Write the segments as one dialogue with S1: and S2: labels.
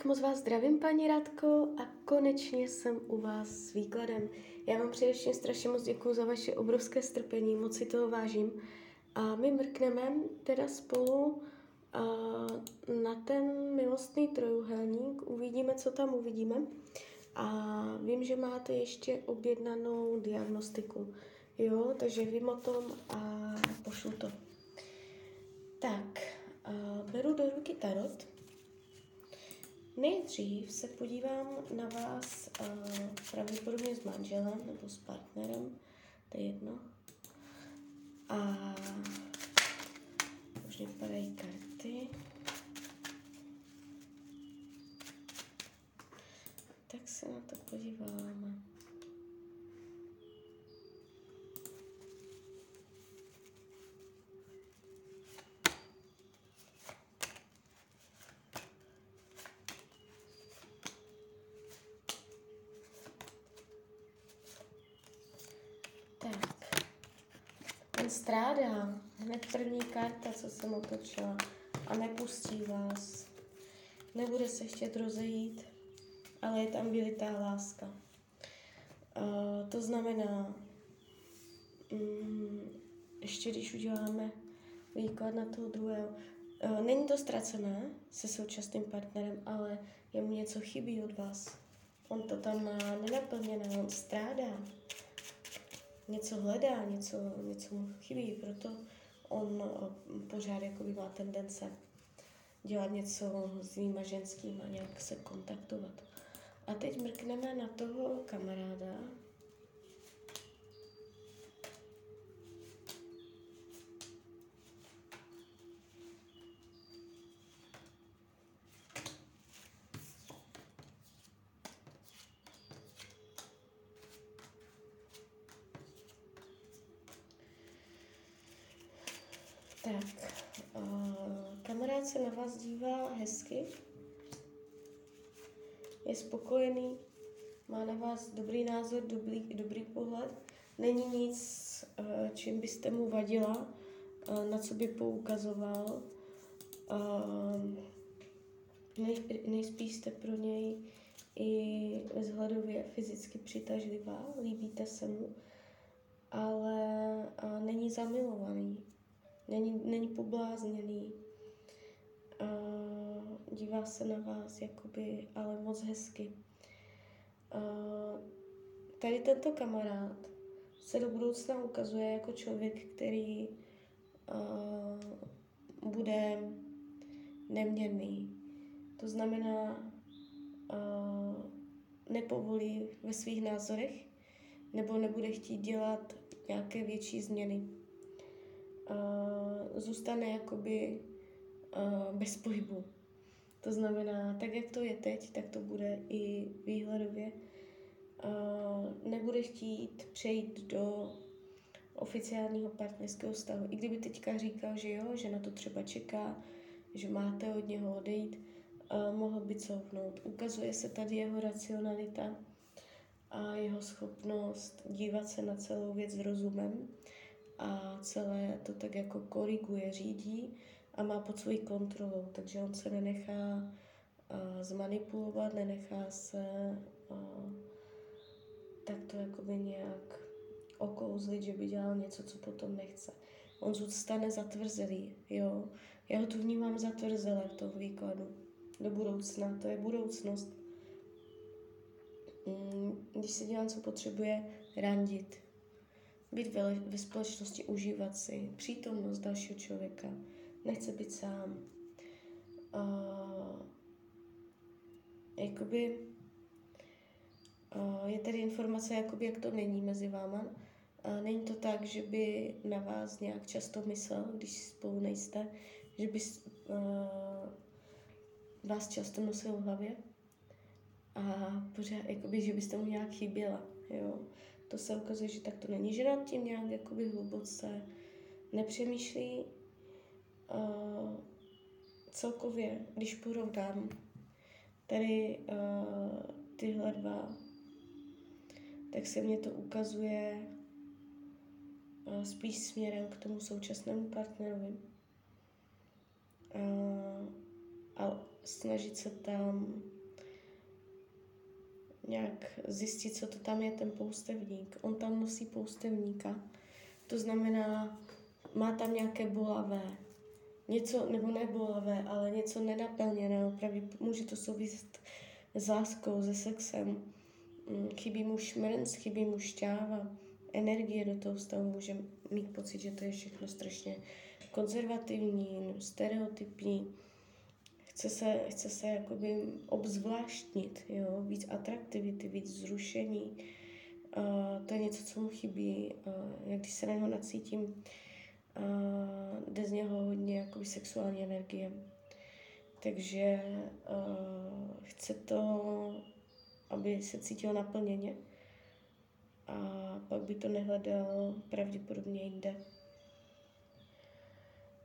S1: Tak moc vás zdravím, paní Radko, a konečně jsem u vás s výkladem. Já vám především strašně moc děkuji za vaše obrovské strpení, moc si toho vážím. A my mrkneme teda spolu uh, na ten milostný trojuhelník, uvidíme, co tam uvidíme. A vím, že máte ještě objednanou diagnostiku. Jo, takže vím o tom a pošlu to. Tak, uh, beru do ruky tarot. Nejdřív se podívám na vás uh, pravděpodobně s manželem nebo s partnerem, to je jedno. A už vypadají karty. Tak se na to podíváme. Strádá. Hned první karta, co jsem otočila. A nepustí vás. Nebude se chtět rozejít, ale je tam vylitá láska. Uh, to znamená, um, ještě když uděláme výklad na toho druhého, uh, není to ztracené se současným partnerem, ale jemu něco chybí od vás. On to tam má nenaplněné, on strádá něco hledá, něco, něco mu chybí, proto on eh, pořád jakoby má tendence dělat něco s jinýma ženskýma, nějak se kontaktovat. A teď mrkneme na toho kamaráda, Tak, uh, kamarád se na vás dívá hezky, je spokojený, má na vás dobrý názor, dobrý, dobrý pohled. Není nic, uh, čím byste mu vadila, uh, na co by poukazoval. Nej, nejspíš jste pro něj i vzhledově fyzicky přitažlivá, líbíte se mu, ale není zamilovaný není, není poblázněný, uh, dívá se na vás jakoby, ale moc hezky. Uh, tady tento kamarád se do budoucna ukazuje jako člověk, který uh, bude neměrný. To znamená, uh, nepovolí ve svých názorech nebo nebude chtít dělat nějaké větší změny uh, zůstane jakoby uh, bez pohybu. To znamená, tak jak to je teď, tak to bude i výhledově. Uh, nebude chtít přejít do oficiálního partnerského stavu. I kdyby teďka říkal, že jo, že na to třeba čeká, že máte od něho odejít, uh, mohl by couvnout. Ukazuje se tady jeho racionalita a jeho schopnost dívat se na celou věc s rozumem a celé to tak jako koriguje, řídí a má pod svojí kontrolou, takže on se nenechá uh, zmanipulovat, nenechá se uh, tak to jakoby nějak okouzlit, že by dělal něco, co potom nechce. On zůstane zatvrzelý, jo. Já ho tu vnímám zatvrzelé v tom výkladu. Do budoucna, to je budoucnost. Mm, když se dělám, co potřebuje, randit, být ve, ve společnosti, užívat si přítomnost dalšího člověka, nechce být sám. Uh, jakoby uh, je tady informace, jakoby jak to není mezi váma. Uh, není to tak, že by na vás nějak často myslel, když spolu nejste, že by uh, vás často nosil v hlavě a pořád, jakoby, že byste mu nějak chyběla, jo to se ukazuje, že tak to není, že nad tím nějak jakoby hluboce nepřemýšlí. Uh, celkově, když porovnám tady uh, tyhle dva, tak se mně to ukazuje uh, spíš směrem k tomu současnému partnerovi. Uh, a snažit se tam nějak zjistit, co to tam je ten poustevník. On tam nosí poustevníka, to znamená, má tam nějaké bolavé, něco, nebo nebolavé, ale něco nenaplněného, právě může to souviset s láskou, se sexem, mm, chybí mu šmrnc, chybí mu šťáva, energie do toho stavu, může mít pocit, že to je všechno strašně konzervativní, stereotypní, chce se, chce se jakoby obzvláštnit, jo? víc atraktivity, víc zrušení. Uh, to je něco, co mu chybí. Uh, když se na něho nacítím, uh, jde z něho hodně jakoby sexuální energie. Takže uh, chce to, aby se cítil naplněně a pak by to nehledal pravděpodobně jinde.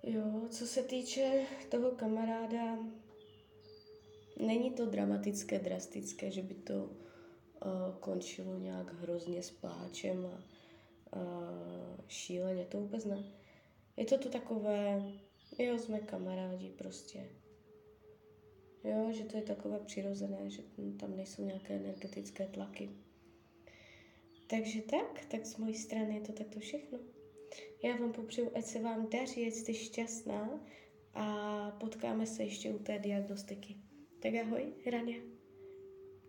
S1: Jo, co se týče toho kamaráda, není to dramatické, drastické, že by to uh, končilo nějak hrozně s pláčem a uh, šíleně, to vůbec ne. Je to tu takové, jo, jsme kamarádi prostě. Jo, že to je takové přirozené, že tam nejsou nějaké energetické tlaky. Takže tak, tak z mojí strany je to takto všechno. Já vám popřeju, ať se vám daří, ať jste šťastná a potkáme se ještě u té diagnostiky. Tak ahoj, Raně.